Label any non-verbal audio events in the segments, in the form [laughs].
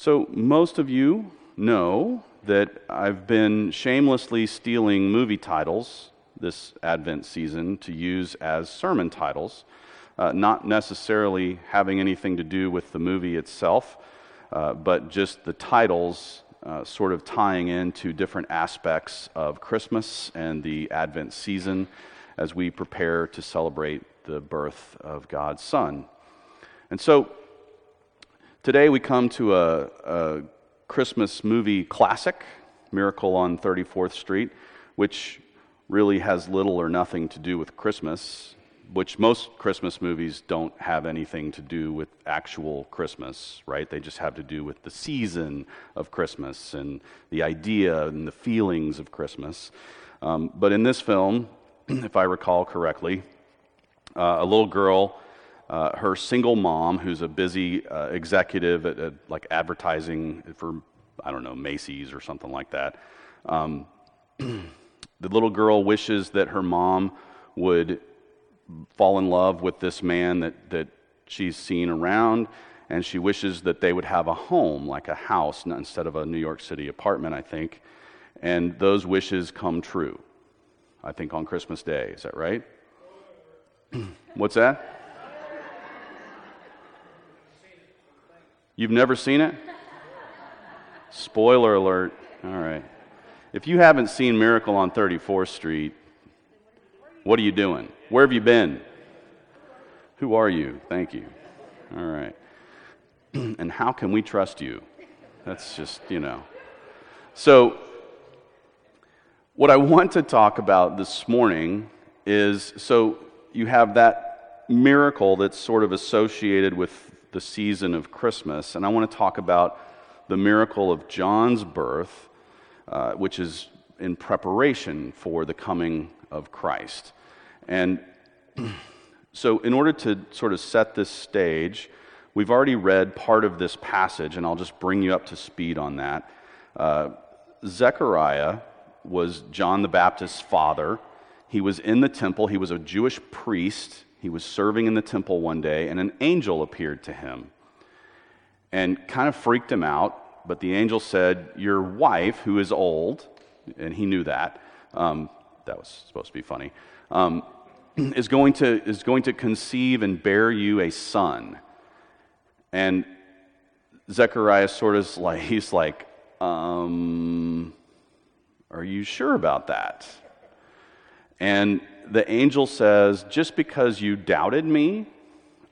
So, most of you know that I've been shamelessly stealing movie titles this Advent season to use as sermon titles, uh, not necessarily having anything to do with the movie itself, uh, but just the titles uh, sort of tying into different aspects of Christmas and the Advent season as we prepare to celebrate the birth of God's Son. And so, Today we come to a, a, Christmas movie classic, Miracle on 34th Street, which really has little or nothing to do with Christmas, which most Christmas movies don't have anything to do with actual Christmas, right? They just have to do with the season of Christmas and the idea and the feelings of Christmas. Um, but in this film, [clears throat] if I recall correctly, uh, a little girl uh, her single mom, who's a busy uh, executive at, at, like advertising for, I don't know, Macy's or something like that. Um, [clears throat] the little girl wishes that her mom would fall in love with this man that, that she's seen around, and she wishes that they would have a home, like a house, instead of a New York City apartment, I think. And those wishes come true, I think, on Christmas Day. Is that right? [clears throat] What's that? You've never seen it? Spoiler alert. All right. If you haven't seen Miracle on 34th Street, what are you doing? Where have you been? Who are you? Thank you. All right. [clears throat] and how can we trust you? That's just, you know. So, what I want to talk about this morning is so you have that miracle that's sort of associated with the season of Christmas, and I want to talk about the miracle of John's birth, uh, which is in preparation for the coming of Christ. And [clears throat] so, in order to sort of set this stage, we've already read part of this passage, and I'll just bring you up to speed on that. Uh, Zechariah was John the Baptist's father. He was in the temple, he was a Jewish priest he was serving in the temple one day, and an angel appeared to him and kind of freaked him out. But the angel said, Your wife, who is old, and he knew that, um, that was supposed to be funny, um, [clears throat] is, going to, is going to conceive and bear you a son. And Zechariah sort of like, [laughs] he's like, um, Are you sure about that? And the angel says, Just because you doubted me,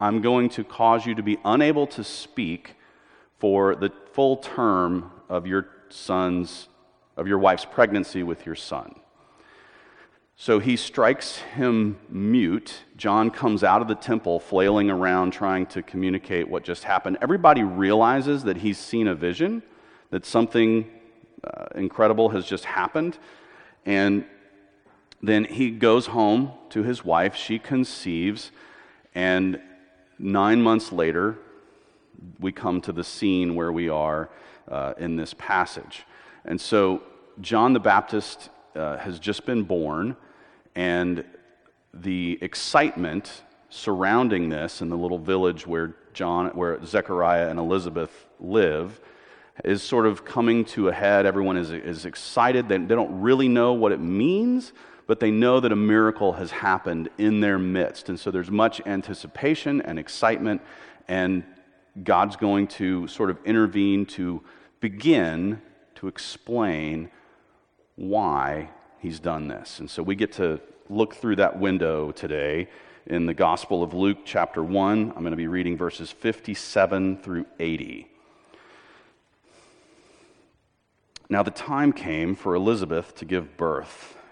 I'm going to cause you to be unable to speak for the full term of your son's, of your wife's pregnancy with your son. So he strikes him mute. John comes out of the temple flailing around trying to communicate what just happened. Everybody realizes that he's seen a vision, that something uh, incredible has just happened. And then he goes home to his wife. She conceives. And nine months later, we come to the scene where we are uh, in this passage. And so, John the Baptist uh, has just been born, and the excitement surrounding this in the little village where John, where Zechariah and Elizabeth live, is sort of coming to a head. Everyone is, is excited. They, they don't really know what it means, but they know that a miracle has happened in their midst. And so there's much anticipation and excitement, and God's going to sort of intervene to begin to explain why he's done this. And so we get to look through that window today in the Gospel of Luke, chapter 1. I'm going to be reading verses 57 through 80. Now, the time came for Elizabeth to give birth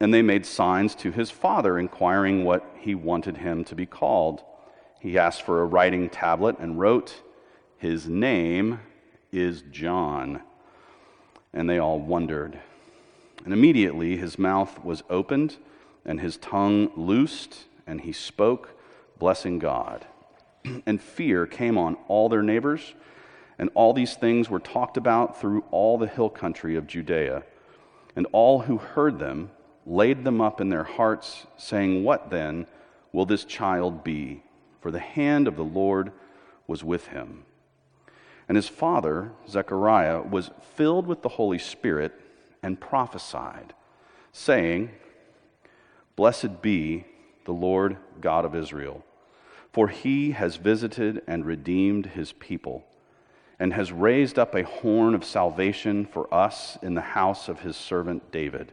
And they made signs to his father, inquiring what he wanted him to be called. He asked for a writing tablet and wrote, His name is John. and they all wondered. And immediately his mouth was opened, and his tongue loosed, and he spoke, blessing God. [clears throat] and fear came on all their neighbors, and all these things were talked about through all the hill country of Judea. And all who heard them laid them up in their hearts, saying, What then will this child be? For the hand of the Lord was with him. And his father, Zechariah, was filled with the Holy Spirit and prophesied, saying, Blessed be the Lord God of Israel, for he has visited and redeemed his people, and has raised up a horn of salvation for us in the house of his servant David,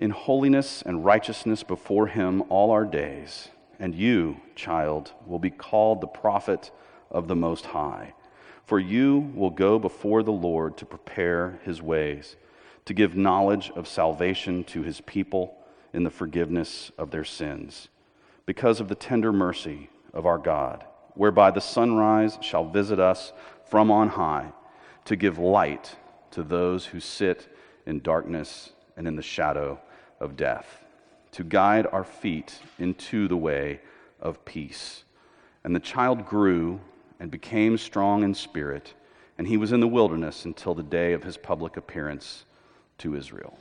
In holiness and righteousness before him all our days, and you, child, will be called the prophet of the Most High. For you will go before the Lord to prepare his ways, to give knowledge of salvation to his people in the forgiveness of their sins, because of the tender mercy of our God, whereby the sunrise shall visit us from on high, to give light to those who sit in darkness and in the shadow of death, to guide our feet into the way of peace. And the child grew and became strong in spirit, and he was in the wilderness until the day of his public appearance to Israel.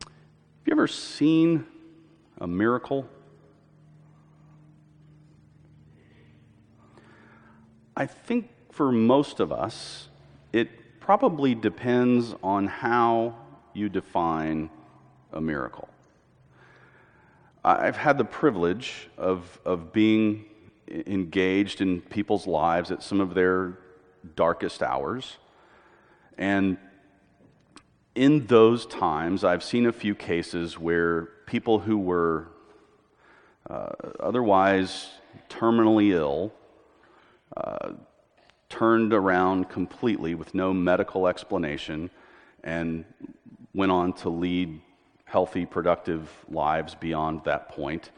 Have you ever seen a miracle? I think for most of us, it probably depends on how you define a miracle. I've had the privilege of, of being engaged in people's lives at some of their darkest hours. And in those times, I've seen a few cases where people who were uh, otherwise terminally ill uh, turned around completely with no medical explanation and went on to lead healthy, productive lives beyond that point.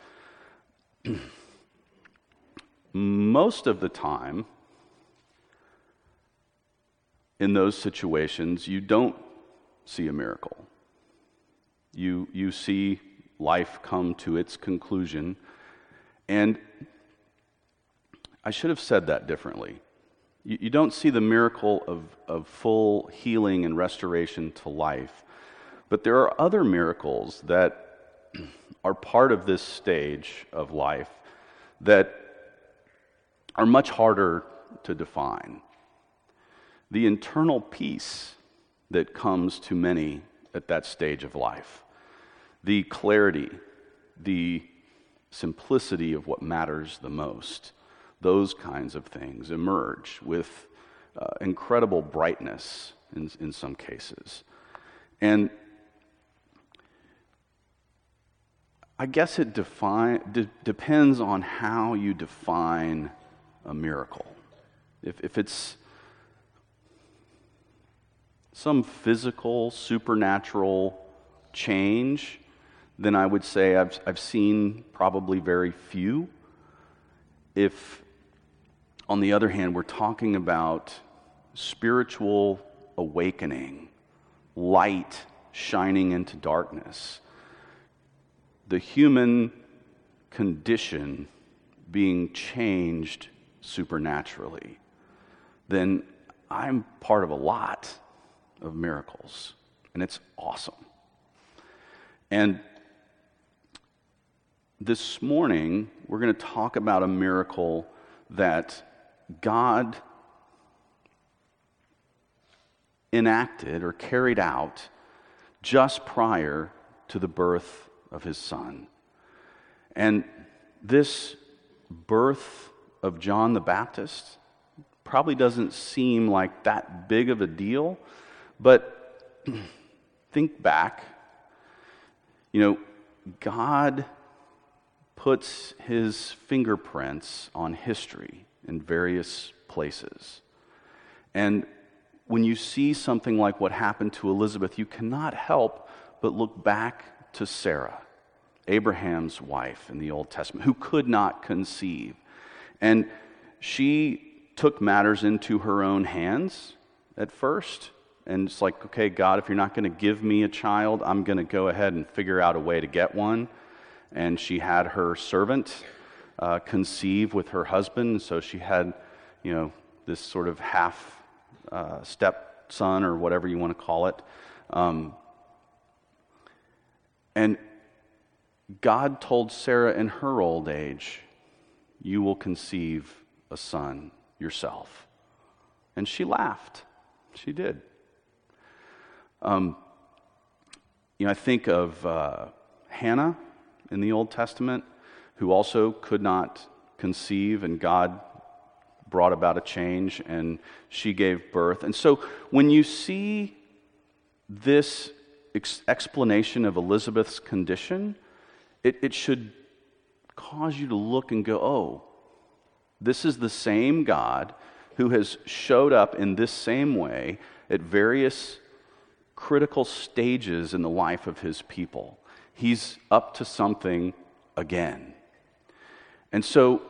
[clears throat] Most of the time, in those situations, you don't see a miracle. You, you see life come to its conclusion. And I should have said that differently. You, you don't see the miracle of, of full healing and restoration to life. But there are other miracles that [clears throat] are part of this stage of life that are much harder to define. The internal peace that comes to many at that stage of life, the clarity, the simplicity of what matters the most those kinds of things emerge with uh, incredible brightness in, in some cases. And I guess it define, de- depends on how you define a miracle. If, if it's some physical, supernatural change, then I would say I've, I've seen probably very few. If on the other hand, we're talking about spiritual awakening, light shining into darkness, the human condition being changed supernaturally, then I'm part of a lot of miracles, and it's awesome. And this morning, we're going to talk about a miracle that God enacted or carried out just prior to the birth of his son. And this birth of John the Baptist probably doesn't seem like that big of a deal, but [clears throat] think back. You know, God puts his fingerprints on history in various places. And when you see something like what happened to Elizabeth, you cannot help but look back to Sarah, Abraham's wife in the Old Testament, who could not conceive. And she took matters into her own hands at first. And it's like, okay, God, if you're not going to give me a child, I'm going to go ahead and figure out a way to get one. And she had her servant uh, conceive with her husband. So she had, you know, this sort of half uh, stepson or whatever you want to call it. Um, and God told Sarah in her old age, You will conceive a son yourself. And she laughed. She did. Um, you know, I think of uh, Hannah in the Old Testament, who also could not conceive, and God brought about a change, and she gave birth. And so when you see this ex- explanation of Elizabeth's condition, it, it should cause you to look and go, oh, this is the same God who has showed up in this same way at various critical stages in the life of his people. He's up to something again. And so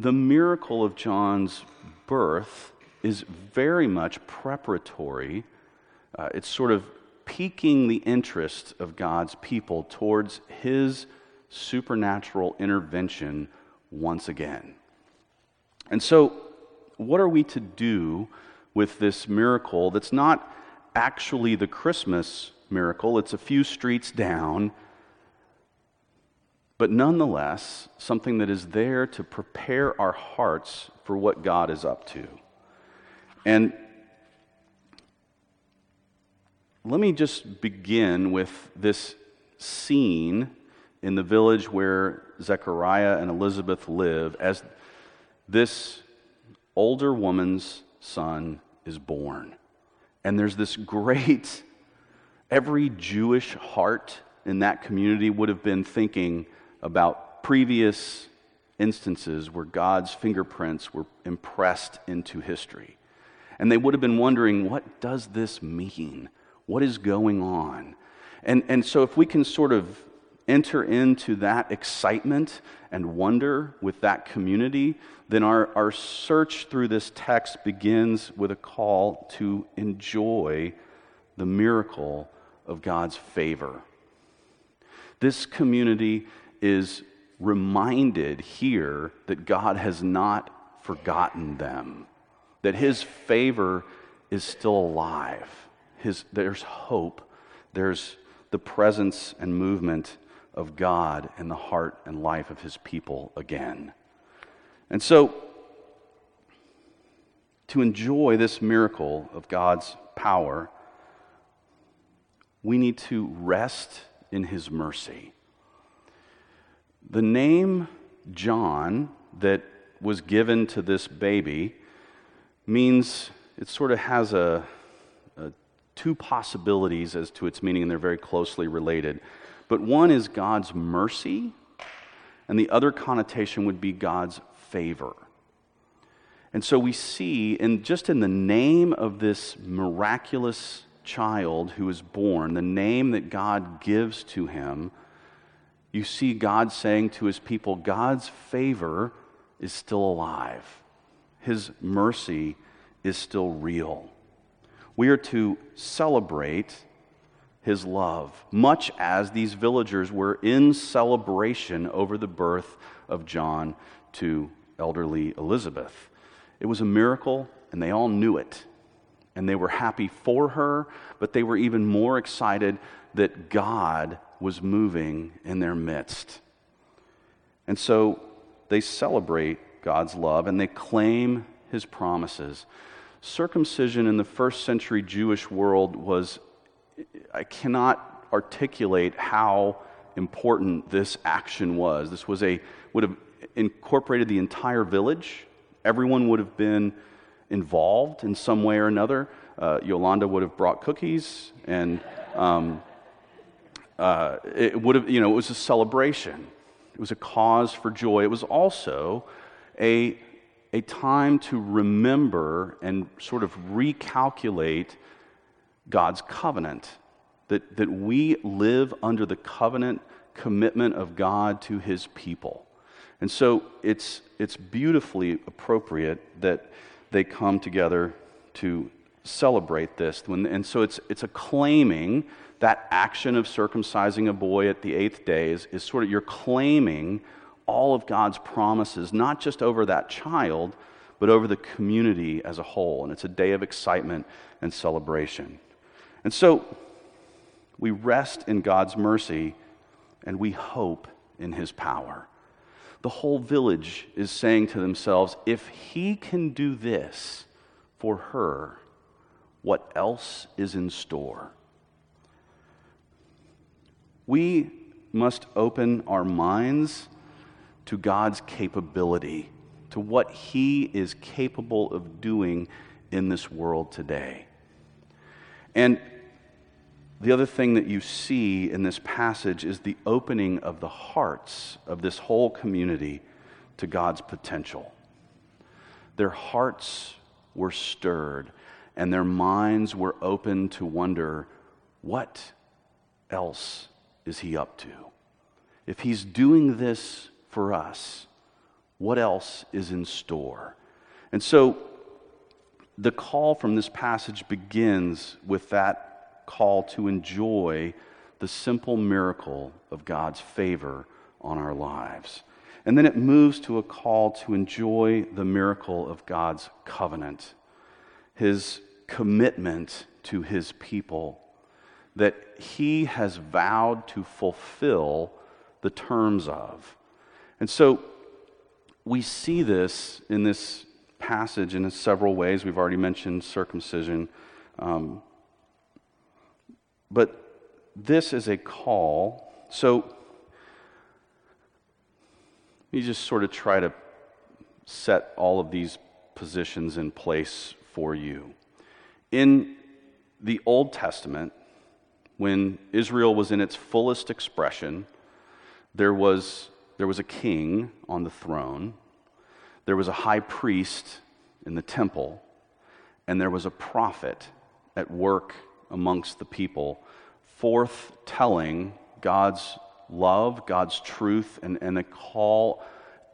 the miracle of John's birth is very much preparatory. Uh, it's sort of piquing the interest of God's people towards his supernatural intervention once again. And so, what are we to do with this miracle that's not actually the Christmas miracle? It's a few streets down, but nonetheless, something that is there to prepare our hearts for what God is up to. And let me just begin with this scene in the village where Zechariah and Elizabeth live as this older woman's son is born. And there's this great, every Jewish heart in that community would have been thinking about previous instances where God's fingerprints were impressed into history. And they would have been wondering, what does this mean? What is going on? And, and so, if we can sort of enter into that excitement and wonder with that community, then our, our search through this text begins with a call to enjoy the miracle of God's favor. This community is reminded here that God has not forgotten them, that His favor is still alive. His, there's hope, there's the presence and movement of God in the heart and life of his people again. And so, to enjoy this miracle of God's power, we need to rest in his mercy. The name John that was given to this baby means it sort of has a, a two possibilities as to its meaning, and they're very closely related. But one is God's mercy, and the other connotation would be God's favor. And so we see, in, just in the name of this miraculous child who is born, the name that God gives to him, you see God saying to his people, God's favor is still alive, his mercy is still real. We are to celebrate his love, much as these villagers were in celebration over the birth of John to elderly Elizabeth. It was a miracle, and they all knew it. And they were happy for her, but they were even more excited that God was moving in their midst. And so they celebrate God's love and they claim his promises. circumcision in the first century Jewish world was, I cannot articulate how important this action was. This was a, would have incorporated the entire village. Everyone would have been involved in some way or another. Uh, Yolanda would have brought cookies, and um, uh, it would have, you know, it was a celebration. It was a cause for joy. It was also a, a time to remember and sort of recalculate God's covenant. That, that we live under the covenant commitment of God to his people. And so it's, it's beautifully appropriate that they come together to celebrate this. And so it's, it's a claiming that action of circumcising a boy at the eighth day is, is sort of you're claiming all of God's promises, not just over that child, but over the community as a whole. And it's a day of excitement and celebration. And so we rest in God's mercy and we hope in his power. The whole village is saying to themselves, if he can do this for her, what else is in store? We must open our minds to God's capability, to what He is capable of doing in this world today. And the other thing that you see in this passage is the opening of the hearts of this whole community to God's potential. Their hearts were stirred and their minds were open to wonder what else is he up to? If he's doing this for us, what else is in store? And so the call from this passage begins with that call to enjoy the simple miracle of God's favor on our lives. And then it moves to a call to enjoy the miracle of God's covenant, his commitment to his people, that he has vowed to fulfill the terms of. And so we see this in this passage in several ways. We've already mentioned circumcision. Um, but this is a call. So let me just sort of try to set all of these positions in place for you. In the Old Testament, when Israel was in its fullest expression, there was there was a king on the throne, there was a high priest in the temple, and there was a prophet at work amongst the people, forth telling God's love, God's truth, and, and a call.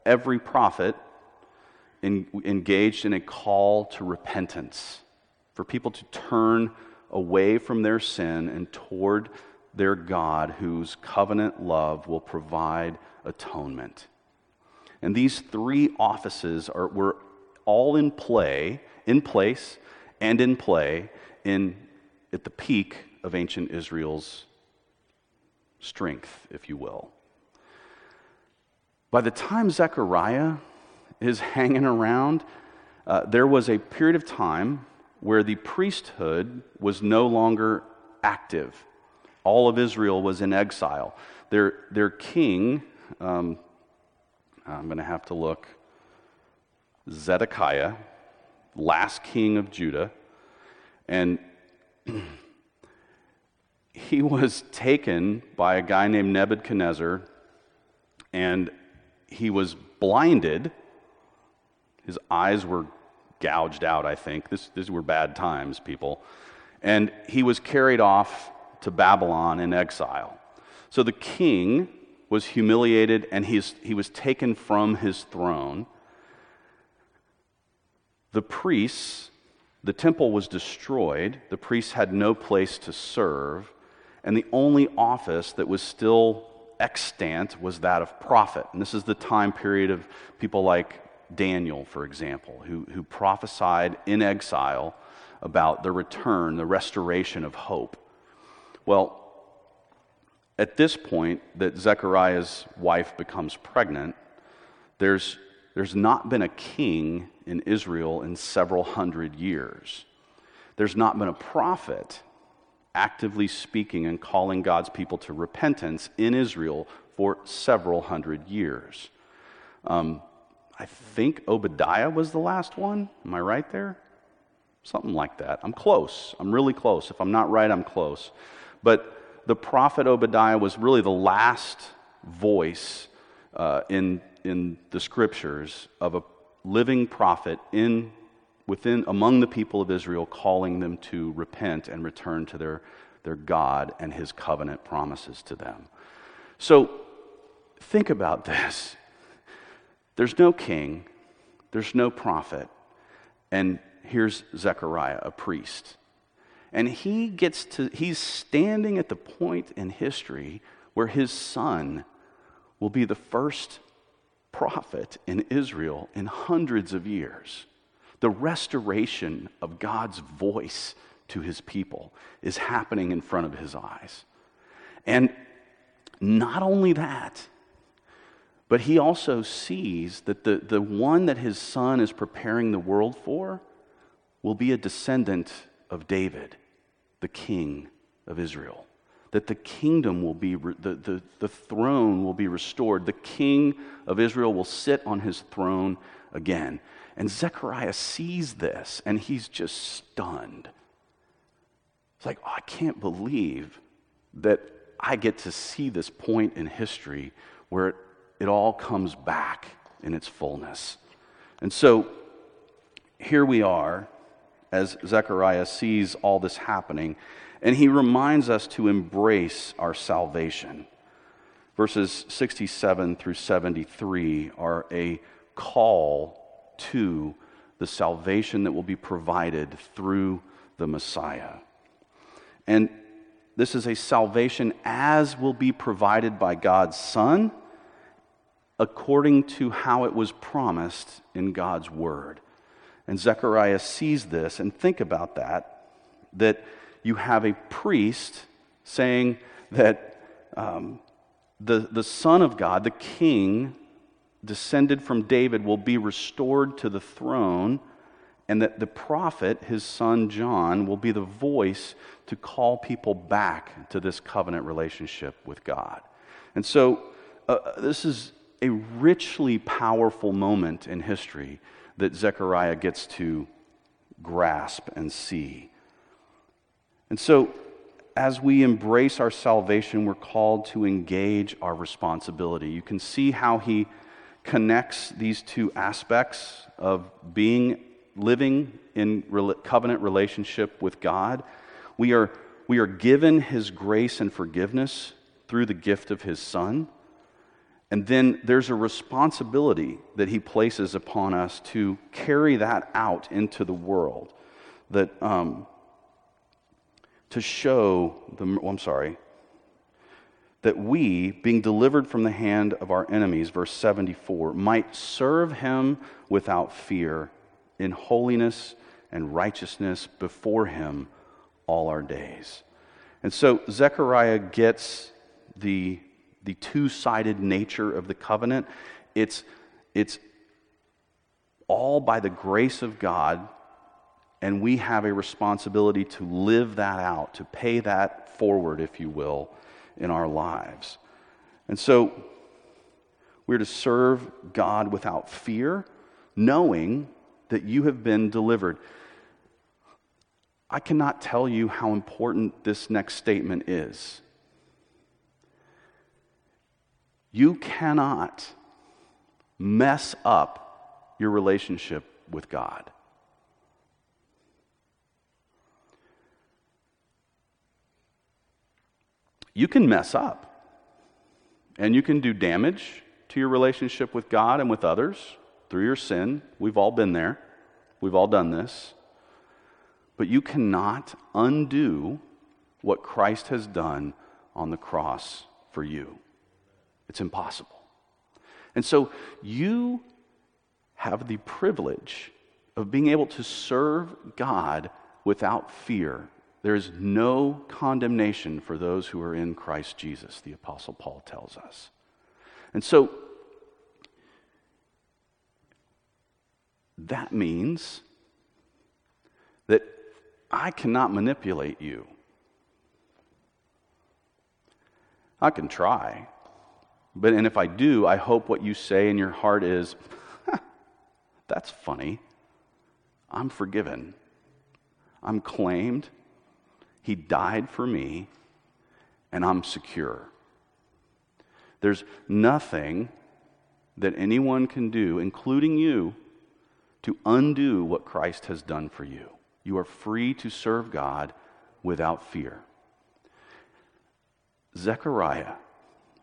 Every prophet in, engaged in a call to repentance, for people to turn away from their sin and toward their God, whose covenant love will provide atonement. And these three offices are, were all in play, in place, and in play in, at the peak of ancient Israel's strength, if you will. By the time Zechariah is [laughs] hanging around, uh, there was a period of time where the priesthood was no longer active. All of Israel was in exile. Their, their king, um, I'm going to have to look, Zedekiah, last king of Judah, and [clears throat] he was taken by a guy named Nebuchadnezzar, and he was blinded. His eyes were gouged out, I think. This, these were bad times, people. And he was carried off to Babylon in exile. So the king was humiliated and he's, he was taken from his throne. The priests, the temple was destroyed. The priests had no place to serve. And the only office that was still extant was that of prophet. And this is the time period of people like Daniel, for example, who, who prophesied in exile about the return, the restoration of hope. Well, at this point that Zechariah's wife becomes pregnant, there's, there's not been a king in Israel in several hundred years. There's not been a prophet actively speaking and calling God's people to repentance in Israel for several hundred years. Um, I think Obadiah was the last one. Am I right there? Something like that. I'm close. I'm really close. If I'm not right, I'm close. But the prophet Obadiah was really the last voice uh, in, in the scriptures of a living prophet in, within, among the people of Israel, calling them to repent and return to their, their God and his covenant promises to them. So think about this. There's no king, there's no prophet, and here's Zechariah, a priest. And he gets to, he's standing at the point in history where his son will be the first prophet in Israel in hundreds of years. The restoration of God's voice to his people is happening in front of his eyes. And not only that, but he also sees that the, the one that his son is preparing the world for will be a descendant of David, the king of Israel. That the kingdom will be, the, the, the throne will be restored. The king of Israel will sit on his throne again. And Zechariah sees this and he's just stunned. It's like, oh, I can't believe that I get to see this point in history where it, it all comes back in its fullness. And so here we are as Zechariah sees all this happening, and he reminds us to embrace our salvation. Verses 67 through 73 are a call to the salvation that will be provided through the Messiah. And this is a salvation as will be provided by God's Son according to how it was promised in God's Word. And Zechariah sees this, and think about that that you have a priest saying that um, the, the Son of God, the King, descended from David, will be restored to the throne, and that the prophet, his son John, will be the voice to call people back to this covenant relationship with God. And so, uh, this is a richly powerful moment in history that Zechariah gets to grasp and see. And so, as we embrace our salvation, we're called to engage our responsibility. You can see how he connects these two aspects of being living in covenant relationship with God. We are, we are given his grace and forgiveness through the gift of his son. And then there's a responsibility that he places upon us to carry that out into the world. That um, to show the, oh, I'm sorry, that we, being delivered from the hand of our enemies, verse 74, might serve him without fear in holiness and righteousness before him all our days. And so Zechariah gets the the two sided nature of the covenant. It's, it's all by the grace of God, and we have a responsibility to live that out, to pay that forward, if you will, in our lives. And so we're to serve God without fear, knowing that you have been delivered. I cannot tell you how important this next statement is. You cannot mess up your relationship with God. You can mess up and you can do damage to your relationship with God and with others through your sin. We've all been there, we've all done this. But you cannot undo what Christ has done on the cross for you. It's impossible. And so you have the privilege of being able to serve God without fear. There is no condemnation for those who are in Christ Jesus, the Apostle Paul tells us. And so, that means that I cannot manipulate you. I can try. But and if I do, I hope what you say in your heart is, that's funny. I'm forgiven. I'm claimed. He died for me, and I'm secure. There's nothing that anyone can do, including you, to undo what Christ has done for you. You are free to serve God without fear. Zechariah,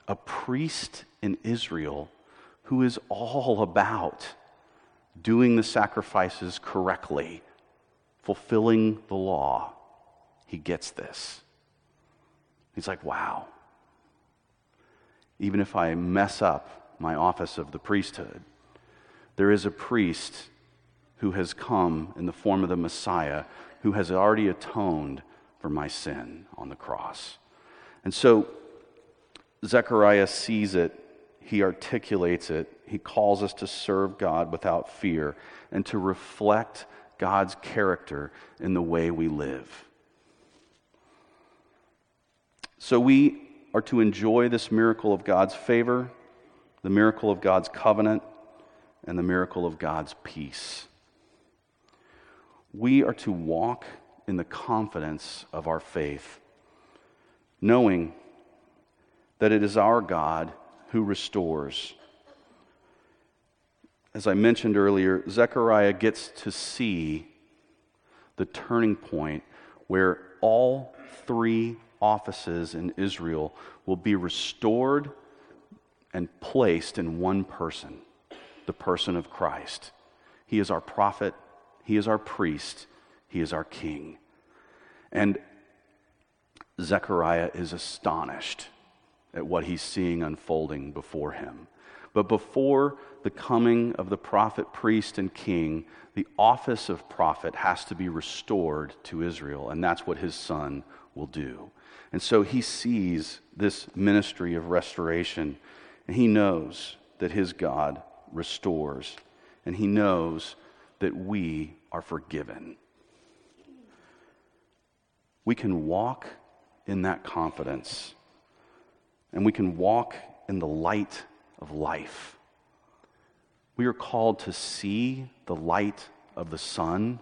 a priest in Israel who is all about doing the sacrifices correctly, fulfilling the law, he gets this. He's like, wow. Even if I mess up my office of the priesthood, there is a priest who has come in the form of the Messiah who has already atoned for my sin on the cross. And so Zechariah sees it, he articulates it, he calls us to serve God without fear and to reflect God's character in the way we live. So we are to enjoy this miracle of God's favor, the miracle of God's covenant, and the miracle of God's peace. We are to walk in the confidence of our faith, knowing that it is our God who restores. As I mentioned earlier, Zechariah gets to see the turning point where all three offices in Israel will be restored and placed in one person the person of Christ. He is our prophet, He is our priest, He is our king. And Zechariah is astonished at what he's seeing unfolding before him. But before the coming of the prophet, priest, and king, the office of prophet has to be restored to Israel, and that's what his son will do. And so he sees this ministry of restoration, and he knows that his God restores, and he knows that we are forgiven. We can walk in that confidence and we can walk in the light of life. We are called to see the light of the Son,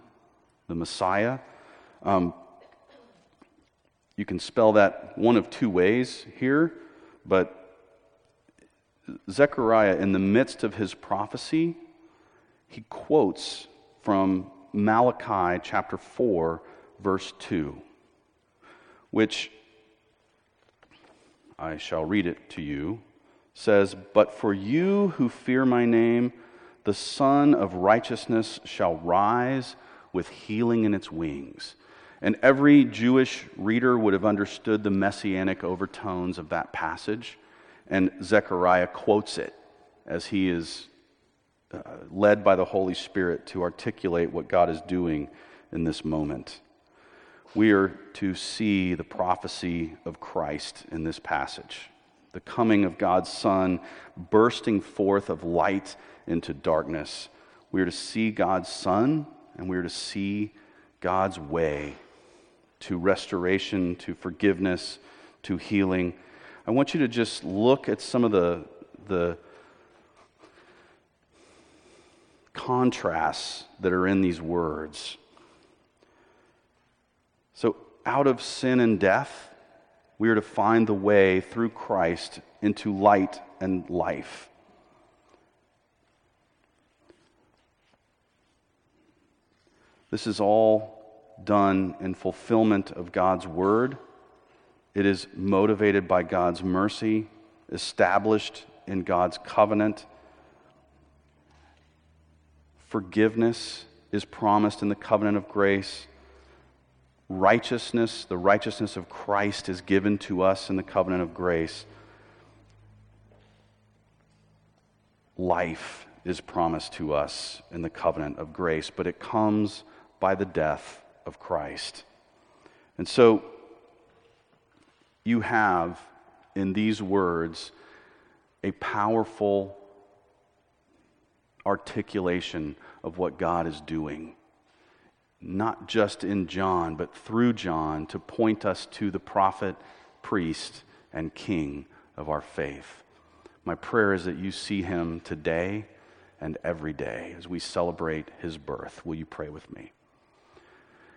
the Messiah. Um, you can spell that one of two ways here, but Zechariah, in the midst of his prophecy, he quotes from Malachi chapter 4, verse 2, which I shall read it to you, says, But for you who fear my name, the Sun of righteousness shall rise with healing in its wings. And every Jewish reader would have understood the messianic overtones of that passage. And Zechariah quotes it as he is uh, led by the Holy Spirit to articulate what God is doing in this moment we are to see the prophecy of Christ in this passage the coming of God's Son, bursting forth of light into darkness. We are to see God's Son, and we are to see God's way to restoration, to forgiveness, to healing. I want you to just look at some of the, the contrasts that are in these words. So, out of sin and death, we are to find the way through Christ into light and life. This is all done in fulfillment of God's word. It is motivated by God's mercy, established in God's covenant. Forgiveness is promised in the covenant of grace righteousness, the righteousness of Christ, is given to us in the covenant of grace. Life is promised to us in the covenant of grace, but it comes by the death of Christ. And so you have in these words a powerful articulation of what God is doing, not just in John, but through John to point us to the prophet, priest, and king of our faith. My prayer is that you see him today and every day as we celebrate his birth. Will you pray with me?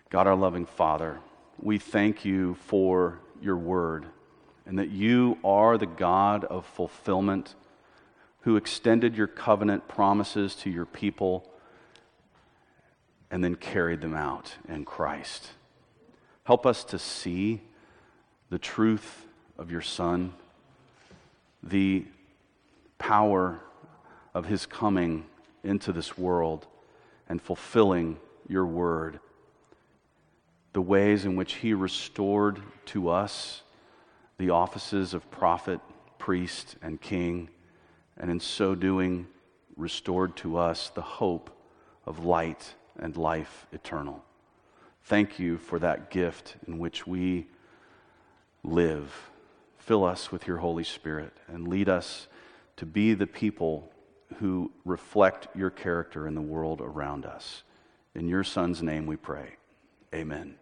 God, our loving Father, we thank you for your word and that you are the God of fulfillment who extended your covenant promises to your people and then carried them out in Christ. Help us to see the truth of your Son, the power of his coming into this world and fulfilling your word, the ways in which he restored to us the offices of prophet, priest, and king, and in so doing, restored to us the hope of light and life eternal. Thank you for that gift in which we live. Fill us with your Holy Spirit and lead us to be the people who reflect your character in the world around us. In your Son's name we pray. Amen.